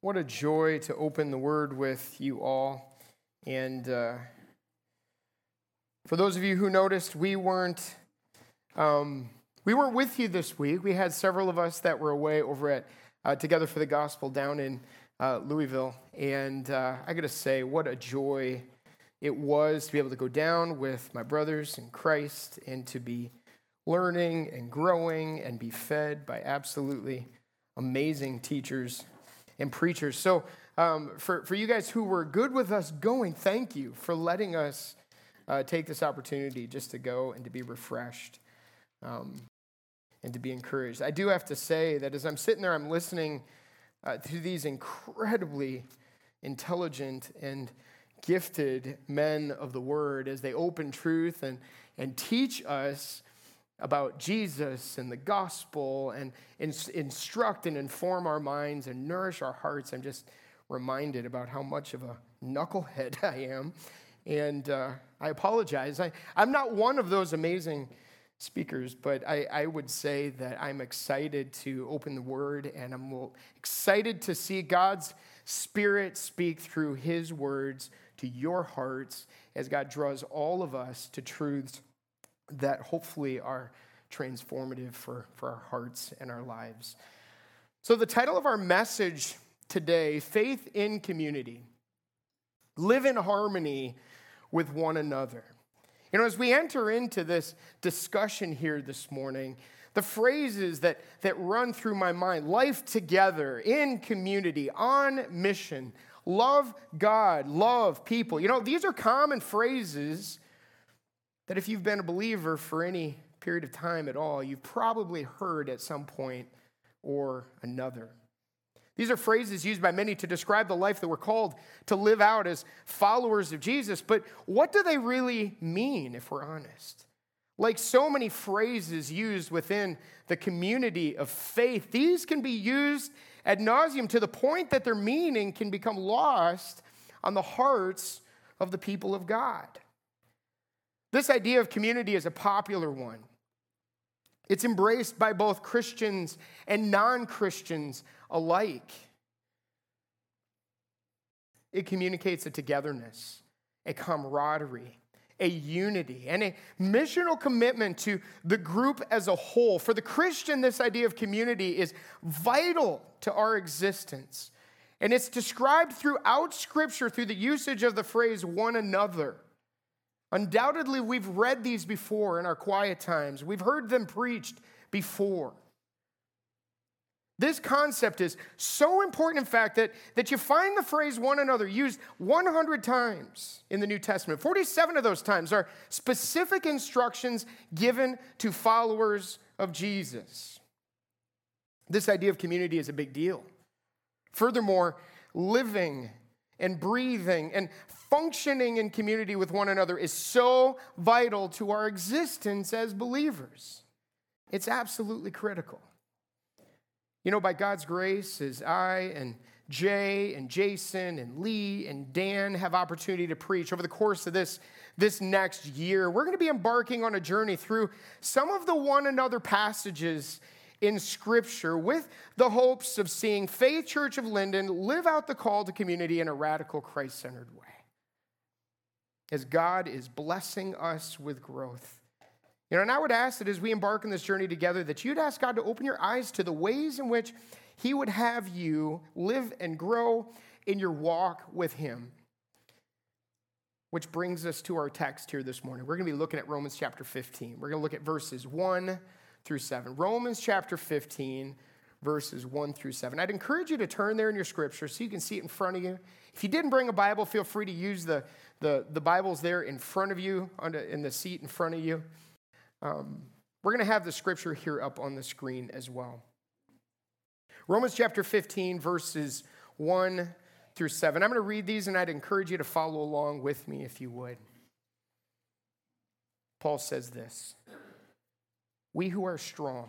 What a joy to open the word with you all. And uh, for those of you who noticed, we weren't um, we weren't with you this week. We had several of us that were away over at uh, Together for the Gospel down in uh, Louisville, and uh, I got to say, what a joy it was to be able to go down with my brothers in Christ and to be learning and growing and be fed by absolutely amazing teachers and preachers. So, um, for, for you guys who were good with us going, thank you for letting us uh, take this opportunity just to go and to be refreshed um, and to be encouraged. I do have to say that as I'm sitting there, I'm listening uh, to these incredibly intelligent and gifted men of the word as they open truth and, and teach us about Jesus and the gospel and instruct and inform our minds and nourish our hearts. I'm just reminded about how much of a knucklehead I am. And uh, I apologize. I, I'm not one of those amazing speakers, but I, I would say that I'm excited to open the word and I'm excited to see God's Spirit speak through His words to your hearts as God draws all of us to truths that hopefully are transformative for, for our hearts and our lives. So, the title of our message today Faith in Community. Live in harmony with one another. You know, as we enter into this discussion here this morning, the phrases that, that run through my mind life together, in community, on mission, love God, love people. You know, these are common phrases that if you've been a believer for any period of time at all, you've probably heard at some point or another. These are phrases used by many to describe the life that we're called to live out as followers of Jesus, but what do they really mean if we're honest? Like so many phrases used within the community of faith, these can be used ad nauseum to the point that their meaning can become lost on the hearts of the people of God. This idea of community is a popular one. It's embraced by both Christians and non Christians alike. It communicates a togetherness, a camaraderie, a unity, and a missional commitment to the group as a whole. For the Christian, this idea of community is vital to our existence. And it's described throughout Scripture through the usage of the phrase one another. Undoubtedly, we've read these before in our quiet times, we've heard them preached before. This concept is so important, in fact, that, that you find the phrase one another used 100 times in the New Testament. 47 of those times are specific instructions given to followers of Jesus. This idea of community is a big deal. Furthermore, living and breathing and functioning in community with one another is so vital to our existence as believers. It's absolutely critical. You know, by God's grace, as I and Jay and Jason and Lee and Dan have opportunity to preach over the course of this, this next year, we're going to be embarking on a journey through some of the one another passages in Scripture with the hopes of seeing Faith Church of Linden live out the call to community in a radical Christ centered way as God is blessing us with growth. You know, and I would ask that as we embark on this journey together, that you'd ask God to open your eyes to the ways in which He would have you live and grow in your walk with Him. Which brings us to our text here this morning. We're going to be looking at Romans chapter 15. We're going to look at verses 1 through 7. Romans chapter 15, verses 1 through 7. I'd encourage you to turn there in your scripture so you can see it in front of you. If you didn't bring a Bible, feel free to use the, the, the Bible's there in front of you, in the seat in front of you. Um, we're going to have the scripture here up on the screen as well. Romans chapter 15, verses 1 through 7. I'm going to read these, and I'd encourage you to follow along with me if you would. Paul says this We who are strong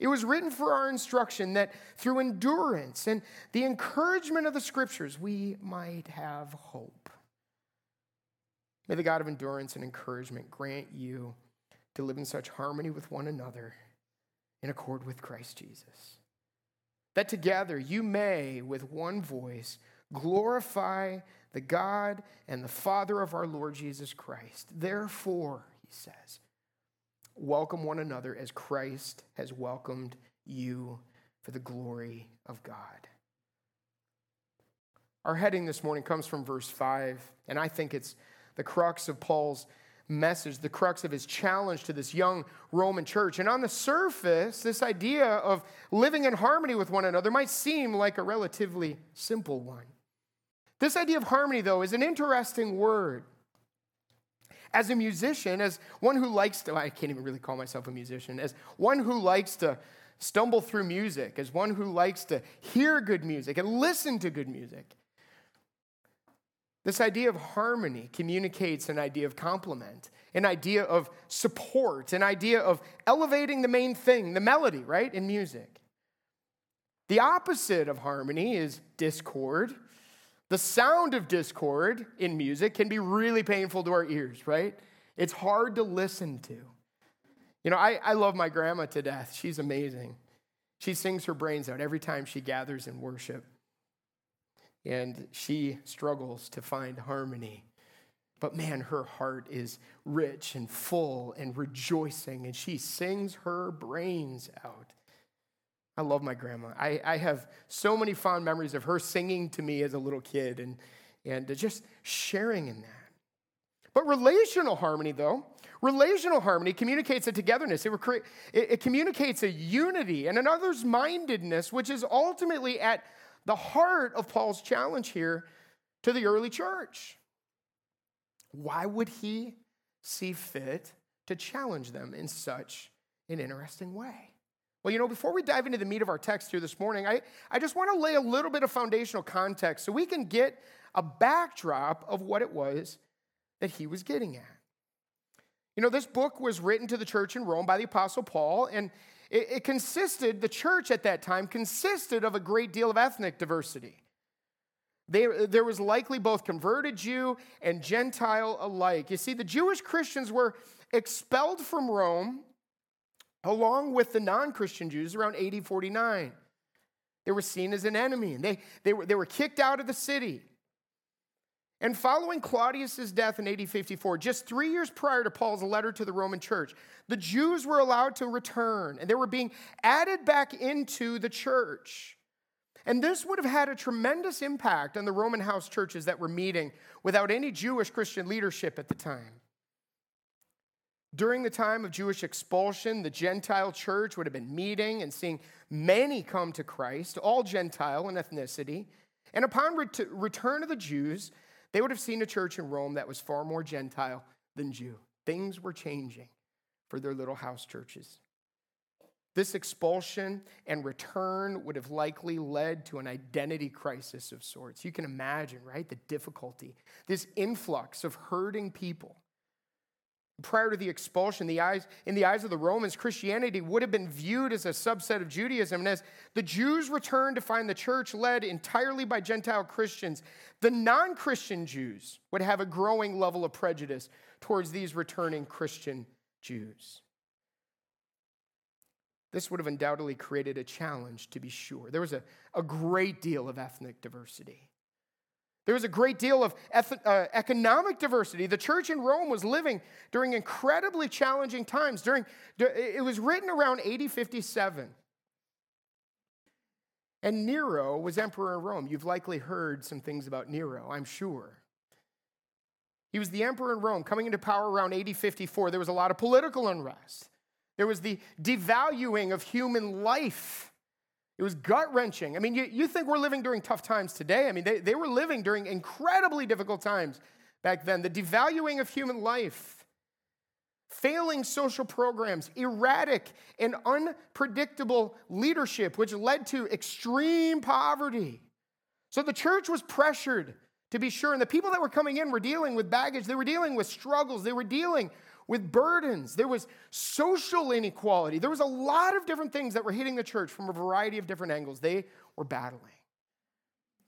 it was written for our instruction that through endurance and the encouragement of the scriptures, we might have hope. May the God of endurance and encouragement grant you to live in such harmony with one another in accord with Christ Jesus. That together you may, with one voice, glorify the God and the Father of our Lord Jesus Christ. Therefore, he says, welcome one another as Christ has welcomed you for the glory of God. Our heading this morning comes from verse 5, and I think it's the crux of Paul's message, the crux of his challenge to this young Roman church. And on the surface, this idea of living in harmony with one another might seem like a relatively simple one. This idea of harmony, though, is an interesting word. As a musician, as one who likes to, I can't even really call myself a musician, as one who likes to stumble through music, as one who likes to hear good music and listen to good music, this idea of harmony communicates an idea of complement, an idea of support, an idea of elevating the main thing, the melody, right, in music. The opposite of harmony is discord the sound of discord in music can be really painful to our ears, right? It's hard to listen to. You know, I, I love my grandma to death. She's amazing. She sings her brains out every time she gathers in worship. And she struggles to find harmony. But man, her heart is rich and full and rejoicing, and she sings her brains out. I love my grandma. I, I have so many fond memories of her singing to me as a little kid and, and just sharing in that. But relational harmony, though, relational harmony communicates a togetherness. It, it, it communicates a unity and an others mindedness, which is ultimately at the heart of Paul's challenge here to the early church. Why would he see fit to challenge them in such an interesting way? Well, you know, before we dive into the meat of our text here this morning, I, I just want to lay a little bit of foundational context so we can get a backdrop of what it was that he was getting at. You know, this book was written to the church in Rome by the Apostle Paul, and it, it consisted, the church at that time consisted of a great deal of ethnic diversity. They, there was likely both converted Jew and Gentile alike. You see, the Jewish Christians were expelled from Rome along with the non Christian Jews around AD 49. They were seen as an enemy, and they, they, were, they were kicked out of the city. And following Claudius's death in AD 54, just three years prior to Paul's letter to the Roman church, the Jews were allowed to return and they were being added back into the church. And this would have had a tremendous impact on the Roman house churches that were meeting without any Jewish Christian leadership at the time. During the time of Jewish expulsion, the Gentile church would have been meeting and seeing many come to Christ, all Gentile in ethnicity. And upon ret- return of the Jews, they would have seen a church in Rome that was far more Gentile than Jew. Things were changing for their little house churches. This expulsion and return would have likely led to an identity crisis of sorts. You can imagine, right? The difficulty, this influx of hurting people prior to the expulsion, the eyes, in the eyes of the Romans, Christianity would have been viewed as a subset of Judaism. And as the Jews returned to find the church led entirely by Gentile Christians, the non Christian Jews would have a growing level of prejudice towards these returning Christian Jews. This would have undoubtedly created a challenge, to be sure. There was a, a great deal of ethnic diversity. There was a great deal of uh, economic diversity. The church in Rome was living during incredibly challenging times. During, it was written around AD 57. And Nero was emperor in Rome. You've likely heard some things about Nero, I'm sure. He was the emperor in Rome, coming into power around AD 54. There was a lot of political unrest. There was the devaluing of human life. It was gut wrenching. I mean, you, you think we're living during tough times today? I mean, they, they were living during incredibly difficult times back then. The devaluing of human life, failing social programs, erratic and unpredictable leadership, which led to extreme poverty, So the church was pressured to be sure. And the people that were coming in were dealing with baggage, they were dealing with struggles, they were dealing with burdens. There was social inequality. There was a lot of different things that were hitting the church from a variety of different angles. They were battling,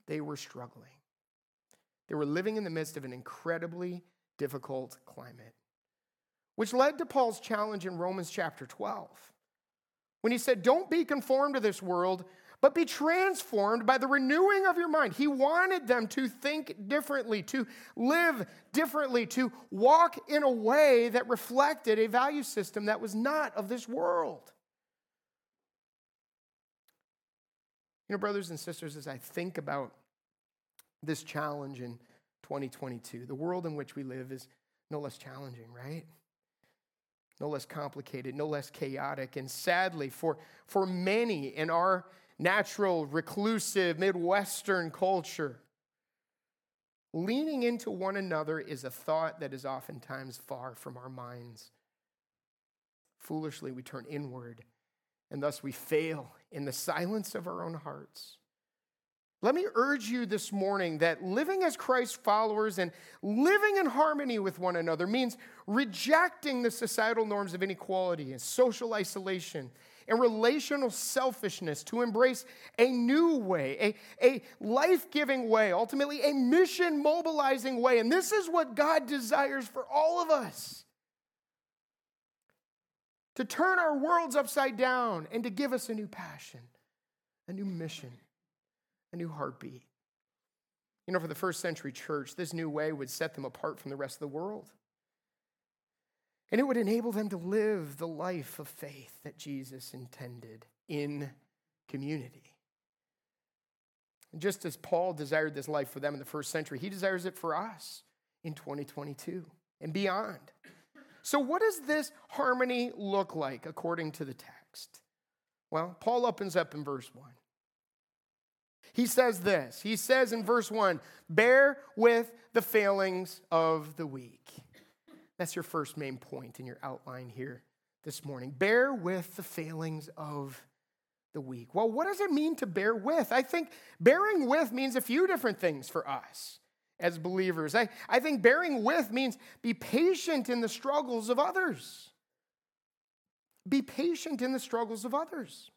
they were struggling. They were living in the midst of an incredibly difficult climate, which led to Paul's challenge in Romans chapter 12 when he said, Don't be conformed to this world, but be transformed by the renewing of your mind. He wanted them to think differently, to live differently, to walk in a way that reflected a value system that was not of this world. You know, brothers and sisters, as I think about this challenge in 2022, the world in which we live is no less challenging, right? No less complicated, no less chaotic. And sadly, for, for many in our natural, reclusive, Midwestern culture. Leaning into one another is a thought that is oftentimes far from our minds. Foolishly, we turn inward, and thus we fail in the silence of our own hearts. Let me urge you this morning that living as Christ followers and living in harmony with one another means rejecting the societal norms of inequality and social isolation and relational selfishness to embrace a new way, a, a life giving way, ultimately a mission mobilizing way. And this is what God desires for all of us to turn our worlds upside down and to give us a new passion, a new mission, a new heartbeat. You know, for the first century church, this new way would set them apart from the rest of the world. And it would enable them to live the life of faith that Jesus intended in community. And just as Paul desired this life for them in the first century, he desires it for us in 2022 and beyond. So, what does this harmony look like according to the text? Well, Paul opens up in verse 1. He says this He says in verse 1 Bear with the failings of the weak. That's your first main point in your outline here this morning. Bear with the failings of the weak. Well, what does it mean to bear with? I think bearing with means a few different things for us as believers. I, I think bearing with means be patient in the struggles of others. Be patient in the struggles of others.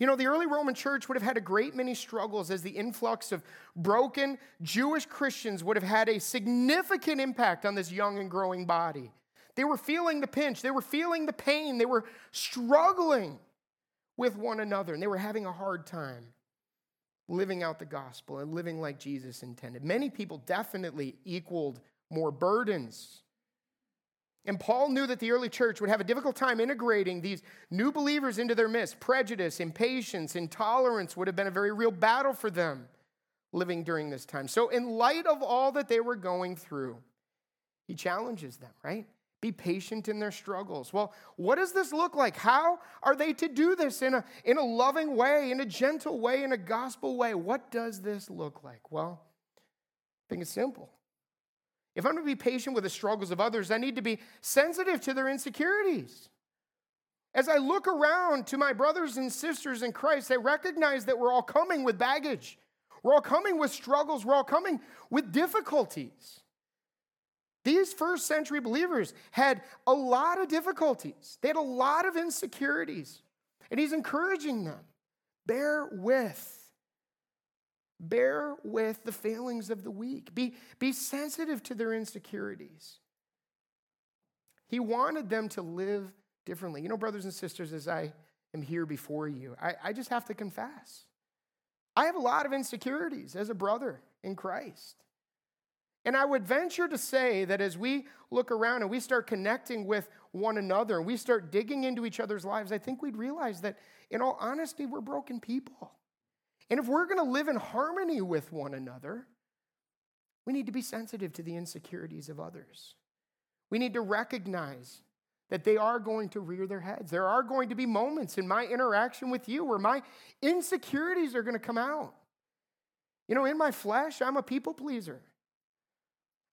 You know, the early Roman church would have had a great many struggles as the influx of broken Jewish Christians would have had a significant impact on this young and growing body. They were feeling the pinch, they were feeling the pain, they were struggling with one another, and they were having a hard time living out the gospel and living like Jesus intended. Many people definitely equaled more burdens and Paul knew that the early church would have a difficult time integrating these new believers into their midst. Prejudice, impatience, intolerance would have been a very real battle for them living during this time. So, in light of all that they were going through, he challenges them, right? Be patient in their struggles. Well, what does this look like? How are they to do this in a, in a loving way, in a gentle way, in a gospel way? What does this look like? Well, I think it's simple. If I'm going to be patient with the struggles of others, I need to be sensitive to their insecurities. As I look around to my brothers and sisters in Christ, I recognize that we're all coming with baggage. We're all coming with struggles. We're all coming with difficulties. These first century believers had a lot of difficulties, they had a lot of insecurities. And he's encouraging them bear with Bear with the failings of the weak. Be, be sensitive to their insecurities. He wanted them to live differently. You know, brothers and sisters, as I am here before you, I, I just have to confess. I have a lot of insecurities as a brother in Christ. And I would venture to say that as we look around and we start connecting with one another and we start digging into each other's lives, I think we'd realize that, in all honesty, we're broken people. And if we're going to live in harmony with one another, we need to be sensitive to the insecurities of others. We need to recognize that they are going to rear their heads. There are going to be moments in my interaction with you where my insecurities are going to come out. You know, in my flesh, I'm a people pleaser.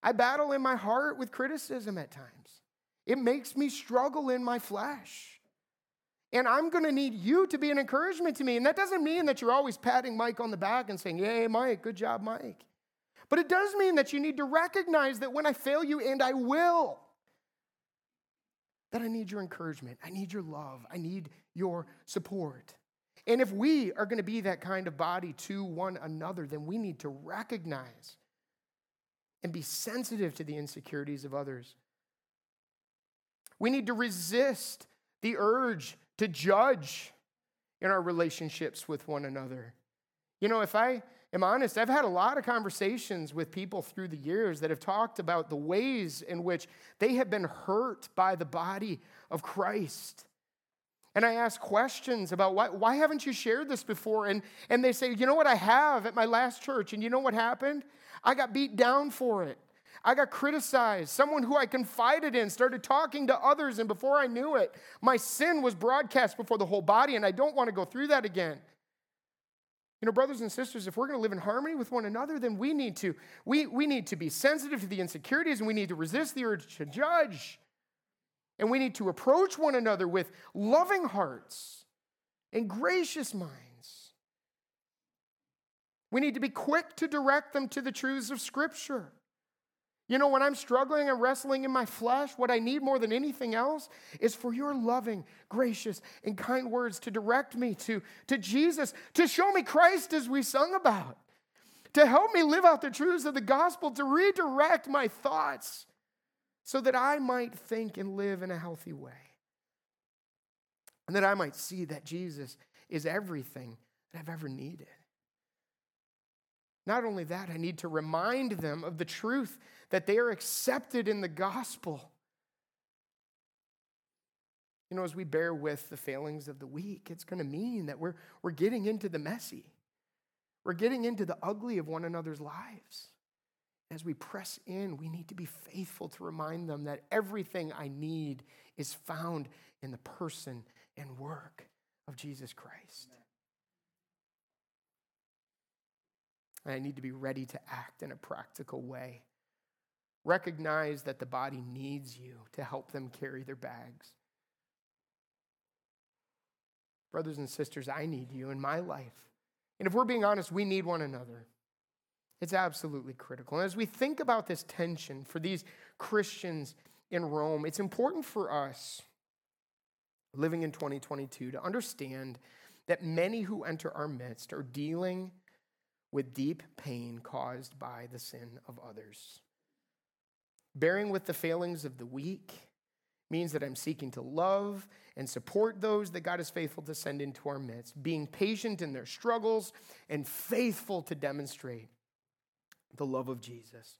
I battle in my heart with criticism at times. It makes me struggle in my flesh. And I'm going to need you to be an encouragement to me. And that doesn't mean that you're always patting Mike on the back and saying, Yay, Mike, good job, Mike. But it does mean that you need to recognize that when I fail you, and I will, that I need your encouragement. I need your love. I need your support. And if we are going to be that kind of body to one another, then we need to recognize and be sensitive to the insecurities of others. We need to resist the urge to judge in our relationships with one another. You know, if I am honest, I've had a lot of conversations with people through the years that have talked about the ways in which they have been hurt by the body of Christ. And I ask questions about why, why haven't you shared this before? And, and they say, you know what, I have at my last church. And you know what happened? I got beat down for it. I got criticized. Someone who I confided in started talking to others, and before I knew it, my sin was broadcast before the whole body, and I don't want to go through that again. You know, brothers and sisters, if we're going to live in harmony with one another, then we need to we, we need to be sensitive to the insecurities and we need to resist the urge to judge. And we need to approach one another with loving hearts and gracious minds. We need to be quick to direct them to the truths of Scripture. You know, when I'm struggling and wrestling in my flesh, what I need more than anything else is for your loving, gracious, and kind words to direct me to, to Jesus, to show me Christ as we sung about, to help me live out the truths of the gospel, to redirect my thoughts so that I might think and live in a healthy way. And that I might see that Jesus is everything that I've ever needed. Not only that, I need to remind them of the truth that they are accepted in the gospel. You know, as we bear with the failings of the weak, it's going to mean that we're, we're getting into the messy. We're getting into the ugly of one another's lives. As we press in, we need to be faithful to remind them that everything I need is found in the person and work of Jesus Christ. And I need to be ready to act in a practical way. Recognize that the body needs you to help them carry their bags. Brothers and sisters, I need you in my life. And if we're being honest, we need one another. It's absolutely critical. And as we think about this tension for these Christians in Rome, it's important for us living in 2022 to understand that many who enter our midst are dealing with deep pain caused by the sin of others. Bearing with the failings of the weak means that I'm seeking to love and support those that God is faithful to send into our midst, being patient in their struggles and faithful to demonstrate the love of Jesus.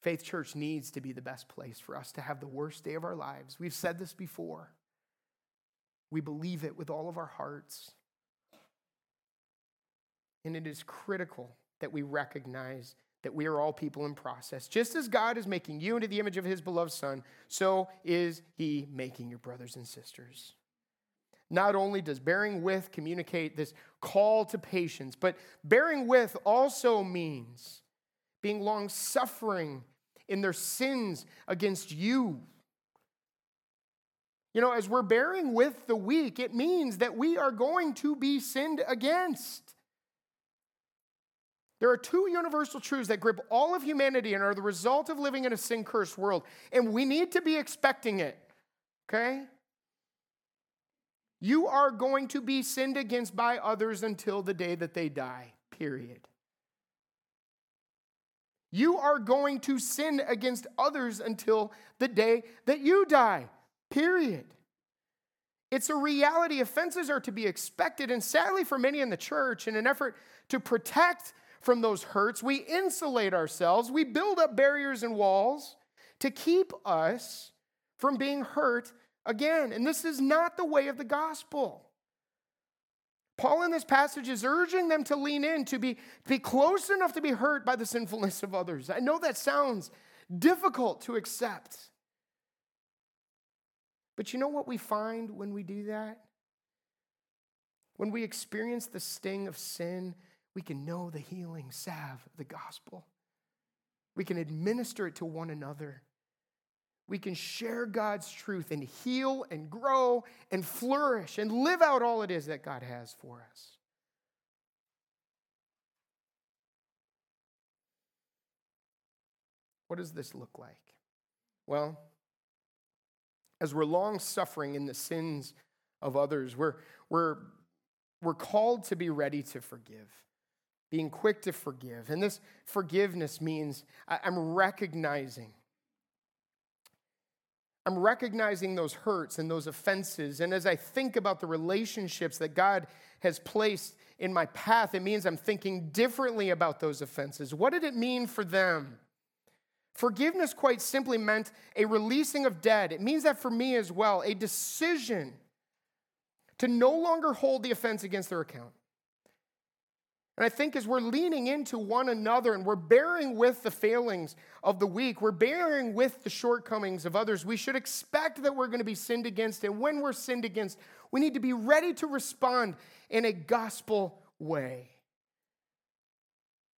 Faith Church needs to be the best place for us to have the worst day of our lives. We've said this before. We believe it with all of our hearts. And it is critical that we recognize that we are all people in process. Just as God is making you into the image of his beloved Son, so is he making your brothers and sisters. Not only does bearing with communicate this call to patience, but bearing with also means being long suffering in their sins against you. You know, as we're bearing with the weak, it means that we are going to be sinned against. There are two universal truths that grip all of humanity and are the result of living in a sin cursed world, and we need to be expecting it, okay? You are going to be sinned against by others until the day that they die, period. You are going to sin against others until the day that you die, period. It's a reality. Offenses are to be expected. And sadly, for many in the church, in an effort to protect from those hurts. We insulate ourselves. We build up barriers and walls to keep us from being hurt again. And this is not the way of the gospel. Paul in this passage is urging them to lean in, to be, be close enough to be hurt by the sinfulness of others. I know that sounds difficult to accept. But you know what we find when we do that? When we experience the sting of sin, we can know the healing salve of the gospel. We can administer it to one another. we can share God's truth and heal and grow and flourish and live out all it is that God has for us. What does this look like? Well, as we're long suffering in the sins of others, we're, we're, we're called to be ready to forgive, being quick to forgive. And this forgiveness means I'm recognizing I'm recognizing those hurts and those offenses. And as I think about the relationships that God has placed in my path, it means I'm thinking differently about those offenses. What did it mean for them? Forgiveness quite simply meant a releasing of debt. It means that for me as well, a decision to no longer hold the offense against their account. And I think as we're leaning into one another and we're bearing with the failings of the weak, we're bearing with the shortcomings of others, we should expect that we're going to be sinned against. And when we're sinned against, we need to be ready to respond in a gospel way.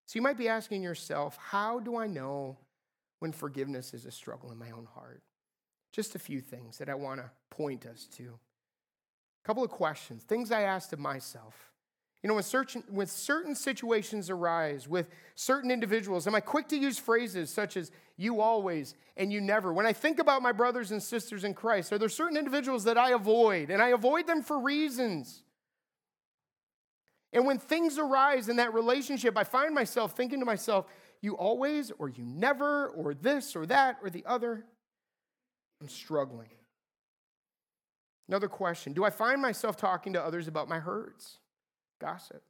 So you might be asking yourself, how do I know when forgiveness is a struggle in my own heart? Just a few things that I want to point us to. A couple of questions, things I asked of myself. You know, when certain, when certain situations arise with certain individuals, am I quick to use phrases such as you always and you never? When I think about my brothers and sisters in Christ, are there certain individuals that I avoid? And I avoid them for reasons. And when things arise in that relationship, I find myself thinking to myself, you always or you never or this or that or the other. I'm struggling. Another question Do I find myself talking to others about my hurts? Gossip.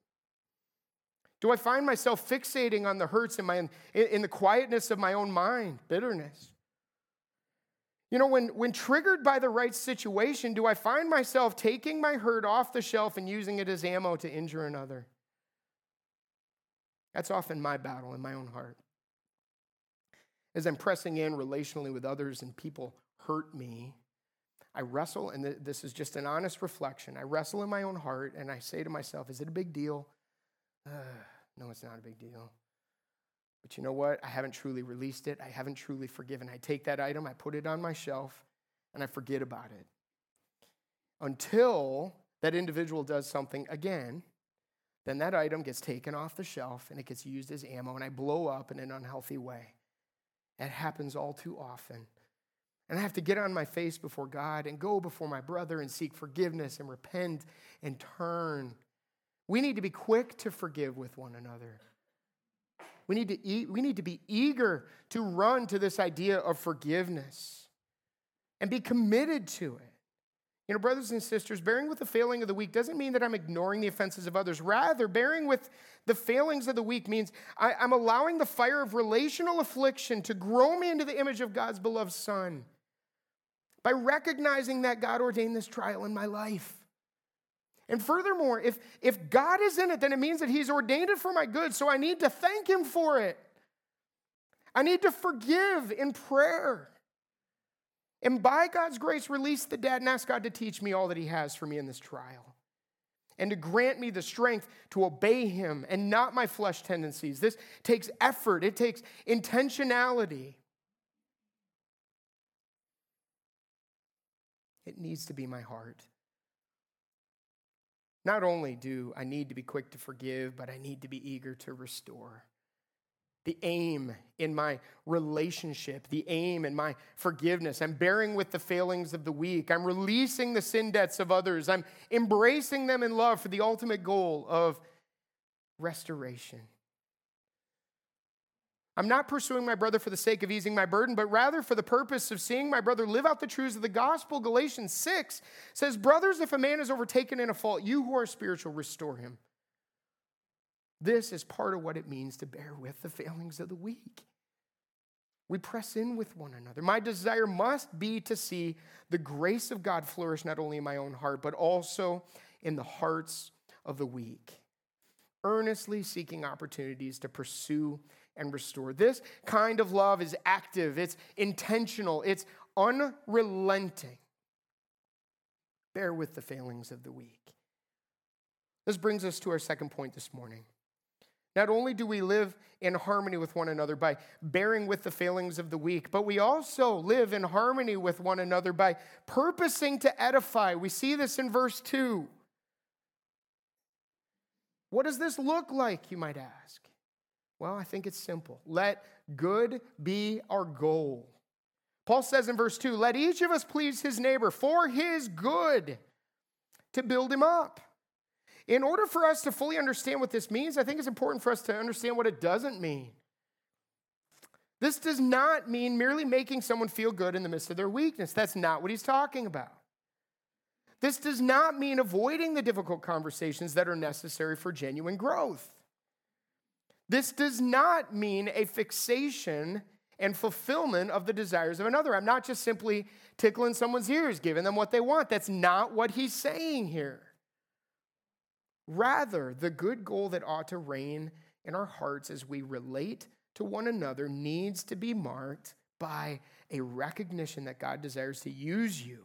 Do I find myself fixating on the hurts in, my, in the quietness of my own mind? Bitterness. You know, when, when triggered by the right situation, do I find myself taking my hurt off the shelf and using it as ammo to injure another? That's often my battle in my own heart. As I'm pressing in relationally with others and people hurt me, I wrestle, and this is just an honest reflection. I wrestle in my own heart and I say to myself, Is it a big deal? Uh, no, it's not a big deal. But you know what? I haven't truly released it. I haven't truly forgiven. I take that item, I put it on my shelf, and I forget about it. Until that individual does something again, then that item gets taken off the shelf and it gets used as ammo, and I blow up in an unhealthy way. It happens all too often. And I have to get on my face before God and go before my brother and seek forgiveness and repent and turn. We need to be quick to forgive with one another. We need to, eat, we need to be eager to run to this idea of forgiveness and be committed to it. You know, brothers and sisters, bearing with the failing of the weak doesn't mean that I'm ignoring the offenses of others. Rather, bearing with the failings of the weak means I, am allowing the fire of relational affliction to grow me into the image of God's beloved Son by recognizing that God ordained this trial in my life. And furthermore, if, if God is in it, then it means that He's ordained it for my good. So I need to thank Him for it. I need to forgive in prayer. And by God's grace, release the debt and ask God to teach me all that He has for me in this trial. And to grant me the strength to obey Him and not my flesh tendencies. This takes effort, it takes intentionality. It needs to be my heart. Not only do I need to be quick to forgive, but I need to be eager to restore. The aim in my relationship, the aim in my forgiveness. I'm bearing with the failings of the weak. I'm releasing the sin debts of others. I'm embracing them in love for the ultimate goal of restoration. I'm not pursuing my brother for the sake of easing my burden, but rather for the purpose of seeing my brother live out the truths of the gospel. Galatians 6 says, Brothers, if a man is overtaken in a fault, you who are spiritual, restore him. This is part of what it means to bear with the failings of the weak. We press in with one another. My desire must be to see the grace of God flourish not only in my own heart, but also in the hearts of the weak. Earnestly seeking opportunities to pursue and restore. This kind of love is active, it's intentional, it's unrelenting. Bear with the failings of the weak. This brings us to our second point this morning. Not only do we live in harmony with one another by bearing with the failings of the weak, but we also live in harmony with one another by purposing to edify. We see this in verse 2. What does this look like, you might ask? Well, I think it's simple. Let good be our goal. Paul says in verse 2 let each of us please his neighbor for his good to build him up. In order for us to fully understand what this means, I think it's important for us to understand what it doesn't mean. This does not mean merely making someone feel good in the midst of their weakness. That's not what he's talking about. This does not mean avoiding the difficult conversations that are necessary for genuine growth. This does not mean a fixation and fulfillment of the desires of another. I'm not just simply tickling someone's ears, giving them what they want. That's not what he's saying here. Rather, the good goal that ought to reign in our hearts as we relate to one another needs to be marked by a recognition that God desires to use you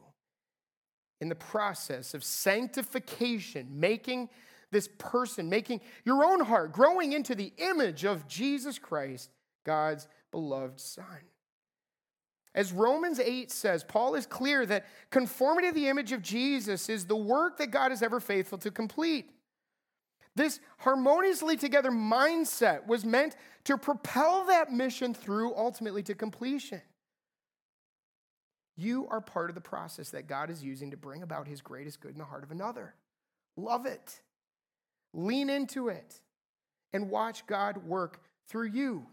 in the process of sanctification, making this person, making your own heart, growing into the image of Jesus Christ, God's beloved Son. As Romans 8 says, Paul is clear that conformity to the image of Jesus is the work that God is ever faithful to complete. This harmoniously together mindset was meant to propel that mission through ultimately to completion. You are part of the process that God is using to bring about his greatest good in the heart of another. Love it. Lean into it and watch God work through you.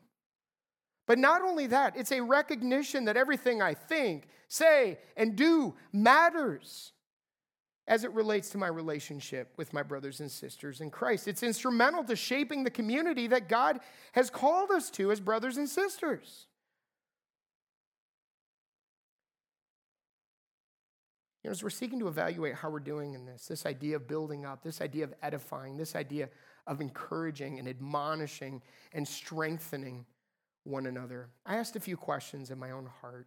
But not only that, it's a recognition that everything I think, say, and do matters as it relates to my relationship with my brothers and sisters in Christ. It's instrumental to shaping the community that God has called us to as brothers and sisters. You know, as we're seeking to evaluate how we're doing in this, this idea of building up, this idea of edifying, this idea of encouraging and admonishing and strengthening one another, I asked a few questions in my own heart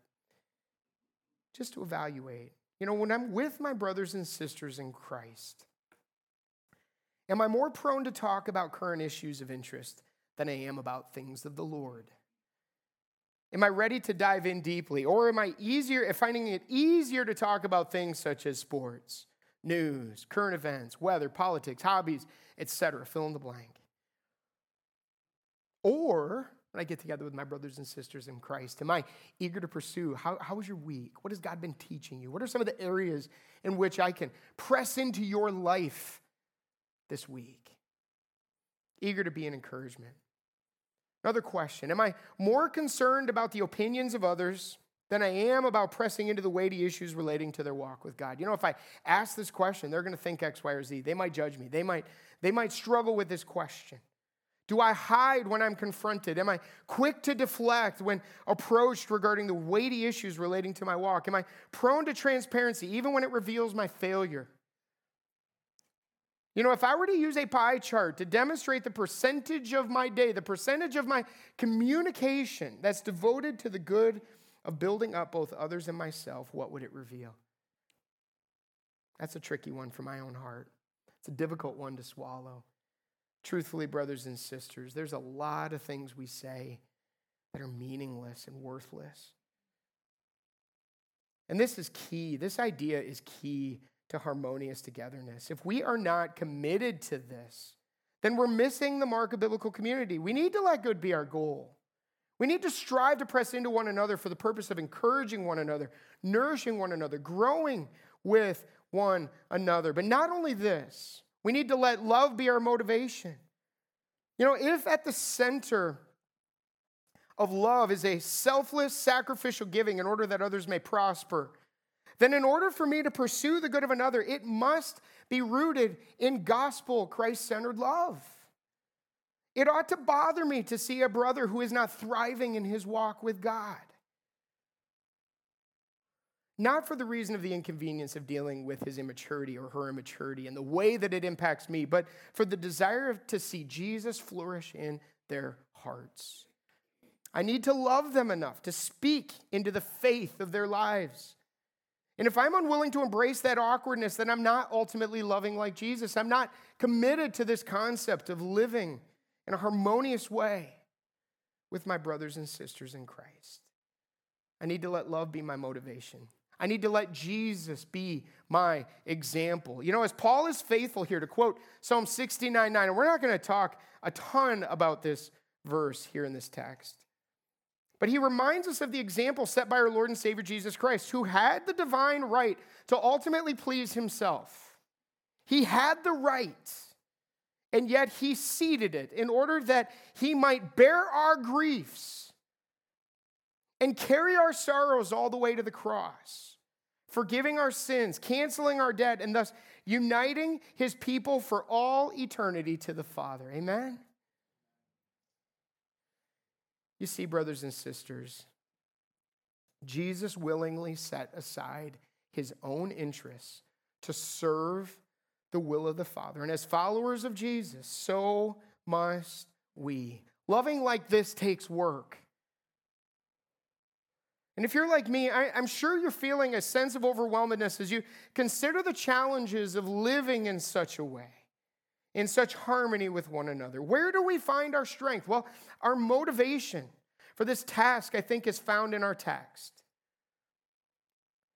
just to evaluate you know, when I'm with my brothers and sisters in Christ, am I more prone to talk about current issues of interest than I am about things of the Lord? Am I ready to dive in deeply? Or am I easier, finding it easier to talk about things such as sports, news, current events, weather, politics, hobbies, etc., fill in the blank? Or when I get together with my brothers and sisters in Christ? Am I eager to pursue? How, how was your week? What has God been teaching you? What are some of the areas in which I can press into your life this week? Eager to be an encouragement. Another question Am I more concerned about the opinions of others than I am about pressing into the weighty issues relating to their walk with God? You know, if I ask this question, they're going to think X, Y, or Z. They might judge me, they might, they might struggle with this question. Do I hide when I'm confronted? Am I quick to deflect when approached regarding the weighty issues relating to my walk? Am I prone to transparency even when it reveals my failure? You know, if I were to use a pie chart to demonstrate the percentage of my day, the percentage of my communication that's devoted to the good of building up both others and myself, what would it reveal? That's a tricky one for my own heart. It's a difficult one to swallow. Truthfully, brothers and sisters, there's a lot of things we say that are meaningless and worthless. And this is key. This idea is key to harmonious togetherness. If we are not committed to this, then we're missing the mark of biblical community. We need to let good be our goal. We need to strive to press into one another for the purpose of encouraging one another, nourishing one another, growing with one another. But not only this, we need to let love be our motivation. You know, if at the center of love is a selfless, sacrificial giving in order that others may prosper, then in order for me to pursue the good of another, it must be rooted in gospel, Christ centered love. It ought to bother me to see a brother who is not thriving in his walk with God. Not for the reason of the inconvenience of dealing with his immaturity or her immaturity and the way that it impacts me, but for the desire to see Jesus flourish in their hearts. I need to love them enough to speak into the faith of their lives. And if I'm unwilling to embrace that awkwardness, then I'm not ultimately loving like Jesus. I'm not committed to this concept of living in a harmonious way with my brothers and sisters in Christ. I need to let love be my motivation. I need to let Jesus be my example. You know, as Paul is faithful here to quote Psalm 69 9, and we're not going to talk a ton about this verse here in this text. But he reminds us of the example set by our Lord and Savior Jesus Christ, who had the divine right to ultimately please himself. He had the right, and yet he ceded it in order that he might bear our griefs and carry our sorrows all the way to the cross, forgiving our sins, canceling our debt, and thus uniting his people for all eternity to the Father. Amen? You see, brothers and sisters, Jesus willingly set aside his own interests to serve the will of the Father. And as followers of Jesus, so must we. Loving like this takes work. And if you're like me, I, am sure you're feeling a sense of overwhelmedness as you consider the challenges of living in such a way, in such harmony with one another. Where do we find our strength? Well, our motivation for this task, I think, is found in our text.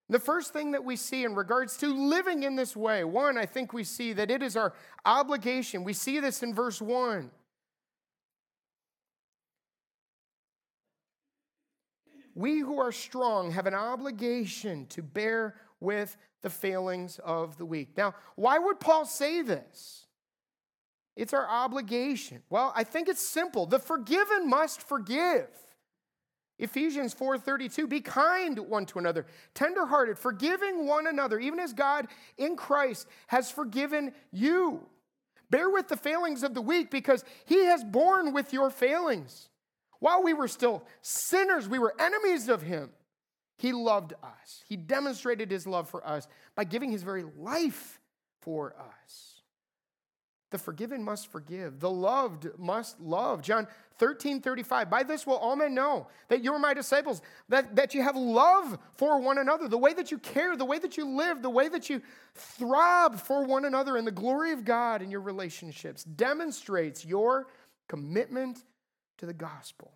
The first thing that we see in regards to living in this way, one, I think we see that it is our obligation. We see this in verse 1. We who are strong have an obligation to bear with the failings of the weak. Now, why would Paul say this? It's our obligation. Well, I think it's simple. The forgiven must forgive. Ephesians 4:32 be kind one to another tenderhearted forgiving one another even as God in Christ has forgiven you bear with the failings of the weak because he has borne with your failings while we were still sinners, we were enemies of him. He loved us. He demonstrated his love for us by giving his very life for us. The forgiven must forgive. The loved must love. John 13, 35. By this will all men know that you're my disciples, that, that you have love for one another. The way that you care, the way that you live, the way that you throb for one another in the glory of God in your relationships demonstrates your commitment to the gospel.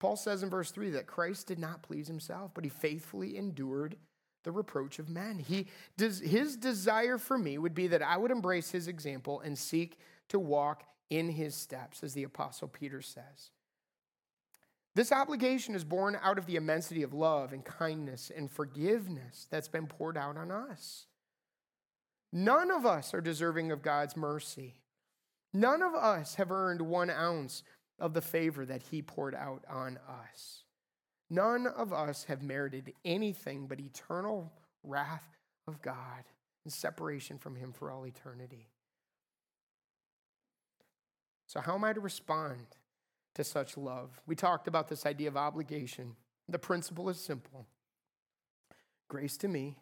Paul says in verse 3 that Christ did not please himself, but he faithfully endured the reproach of men. He, does, his desire for me would be that I would embrace his example and seek to walk in his steps, as the Apostle Peter says. This obligation is born out of the immensity of love and kindness and forgiveness that's been poured out on us. None of us are deserving of God's mercy. None of us have earned one ounce of the favor that he poured out on us. None of us have merited anything but eternal wrath of God and separation from him for all eternity. So, how am I to respond to such love? We talked about this idea of obligation. The principle is simple grace to me,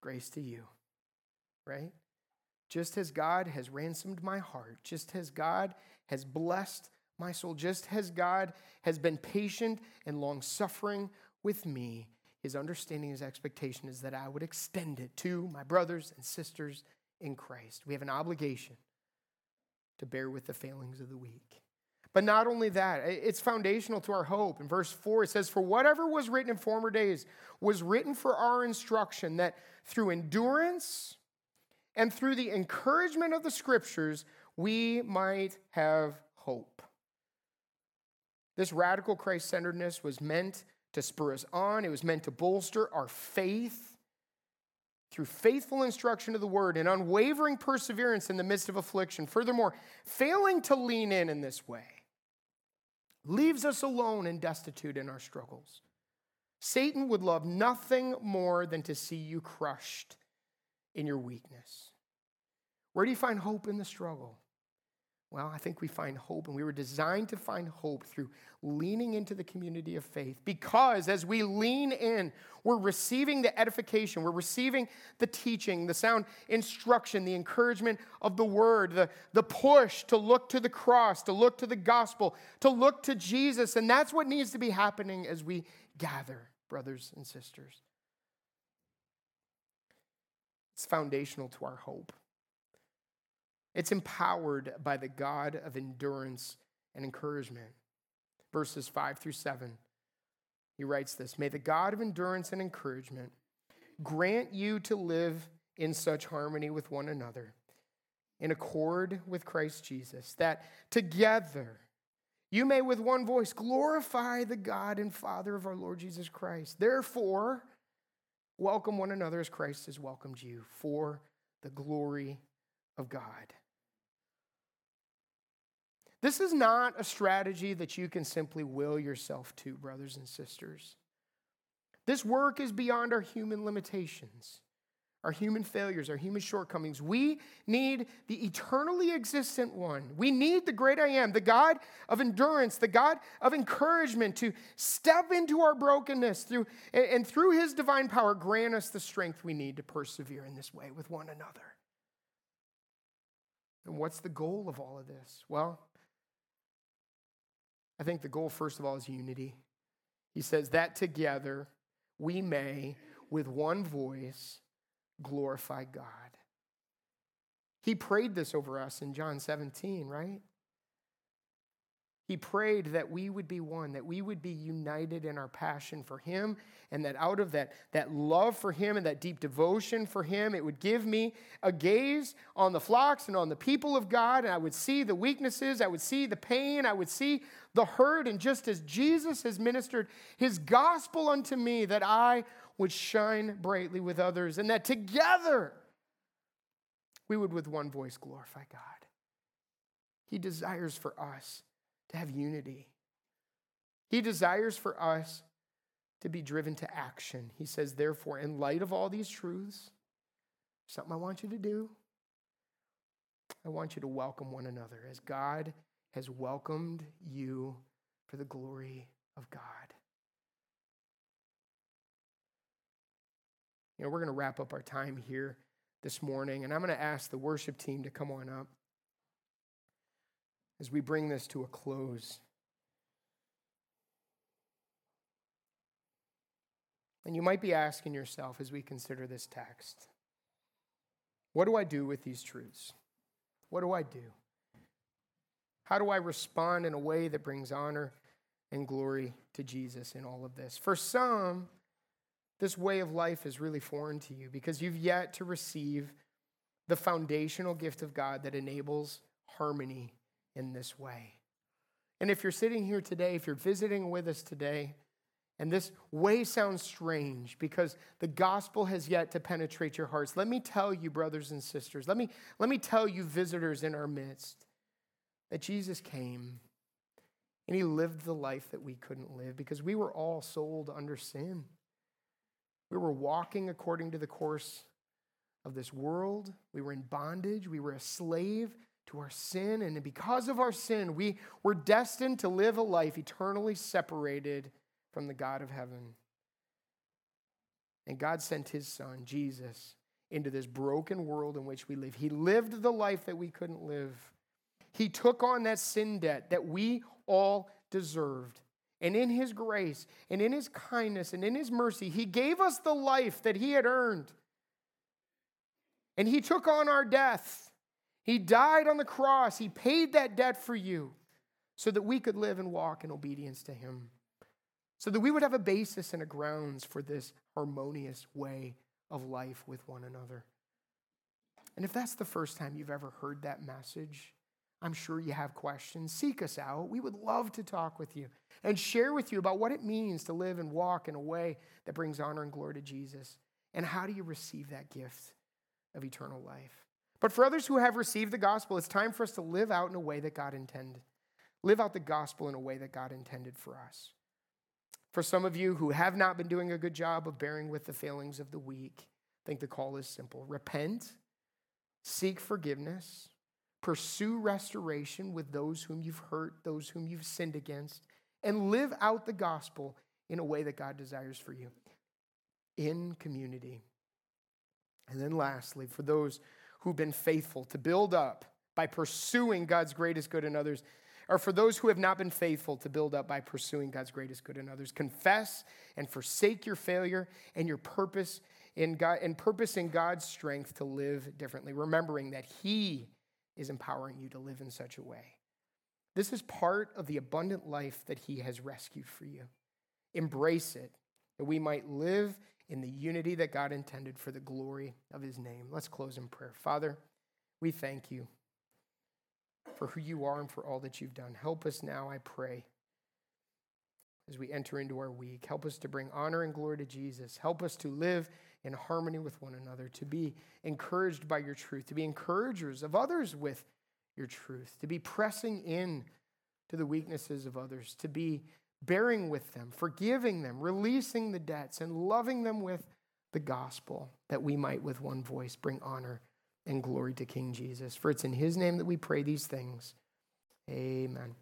grace to you, right? Just as God has ransomed my heart, just as God has blessed my soul, just as God has been patient and long suffering with me, his understanding, his expectation is that I would extend it to my brothers and sisters in Christ. We have an obligation to bear with the failings of the weak. But not only that, it's foundational to our hope. In verse 4, it says, For whatever was written in former days was written for our instruction, that through endurance and through the encouragement of the scriptures, we might have hope. This radical Christ centeredness was meant to spur us on, it was meant to bolster our faith through faithful instruction of the word and unwavering perseverance in the midst of affliction. Furthermore, failing to lean in in this way leaves us alone and destitute in our struggles. Satan would love nothing more than to see you crushed in your weakness? Where do you find hope in the struggle? Well, I think we find hope, and we were designed to find hope through leaning into the community of faith. Because as we lean in, we're receiving the edification, we're receiving the teaching, the sound instruction, the encouragement of the word, the, the push to look to the cross, to look to the gospel, to look to Jesus. And that's what needs to be happening as we gather, brothers and sisters. It's foundational to our hope. It's empowered by the God of endurance and encouragement. Verses 5 through 7. He writes this May the God of endurance and encouragement grant you to live in such harmony with one another, in accord with Christ Jesus, that together you may with one voice glorify the God and Father of our Lord Jesus Christ. Therefore, welcome one another as Christ has welcomed you for the glory of God. This is not a strategy that you can simply will yourself to, brothers and sisters. This work is beyond our human limitations, our human failures, our human shortcomings. We need the eternally existent one. We need the great I am, the God of endurance, the God of encouragement to step into our brokenness through and through his divine power grant us the strength we need to persevere in this way with one another. And what's the goal of all of this? Well, I think the goal, first of all, is unity. He says that together we may, with one voice, glorify God. He prayed this over us in John 17, right? He prayed that we would be one, that we would be united in our passion for Him, and that out of that, that love for Him and that deep devotion for Him, it would give me a gaze on the flocks and on the people of God, and I would see the weaknesses, I would see the pain, I would see the hurt, and just as Jesus has ministered His gospel unto me, that I would shine brightly with others, and that together we would with one voice glorify God. He desires for us to have unity. He desires for us to be driven to action. He says, therefore, in light of all these truths, something I want you to do. I want you to welcome one another as God has welcomed you for the glory of God. You know, we're going to wrap up our time here this morning, and I'm going to ask the worship team to come on up as we bring this to a close. And you might be asking yourself as we consider this text what do I do with these truths? What do I do? How do I respond in a way that brings honor and glory to Jesus in all of this? For some, this way of life is really foreign to you because you've yet to receive the foundational gift of God that enables harmony in this way. And if you're sitting here today, if you're visiting with us today, and this way sounds strange because the gospel has yet to penetrate your hearts. Let me tell you, brothers and sisters, let me, let me tell you, visitors in our midst, that Jesus came and he lived the life that we couldn't live because we were all sold under sin. We were walking according to the course of this world. We were in bondage. We were a slave to our sin. And because of our sin, we were destined to live a life eternally separated from the God of heaven. And God sent his son, Jesus, into this broken world in which we live. He lived the life that we couldn't live. He took on that sin debt that we all deserved. And in his grace and in his kindness and in his mercy, he gave us the life that he had earned. And he took on our death. He died on the cross. He paid that debt for you so that we could live and walk in obedience to Him, so that we would have a basis and a grounds for this harmonious way of life with one another. And if that's the first time you've ever heard that message, I'm sure you have questions. Seek us out. We would love to talk with you and share with you about what it means to live and walk in a way that brings honor and glory to Jesus. And how do you receive that gift of eternal life? But for others who have received the gospel, it's time for us to live out in a way that God intended. Live out the gospel in a way that God intended for us. For some of you who have not been doing a good job of bearing with the failings of the weak, I think the call is simple repent, seek forgiveness, pursue restoration with those whom you've hurt, those whom you've sinned against, and live out the gospel in a way that God desires for you in community. And then, lastly, for those who've been faithful to build up by pursuing God's greatest good in others, or for those who have not been faithful to build up by pursuing God's greatest good in others. Confess and forsake your failure and your purpose in God and purpose in God's strength to live differently, remembering that He is empowering you to live in such a way. This is part of the abundant life that He has rescued for you. Embrace it, that we might live in the unity that God intended for the glory of His name. Let's close in prayer. Father, we thank you for who you are and for all that you've done. Help us now, I pray, as we enter into our week. Help us to bring honor and glory to Jesus. Help us to live in harmony with one another, to be encouraged by your truth, to be encouragers of others with your truth, to be pressing in to the weaknesses of others, to be bearing with them, forgiving them, releasing the debts, and loving them with the gospel, that we might with one voice bring honor and glory to King Jesus. For it's in his name that we pray these things. Amen.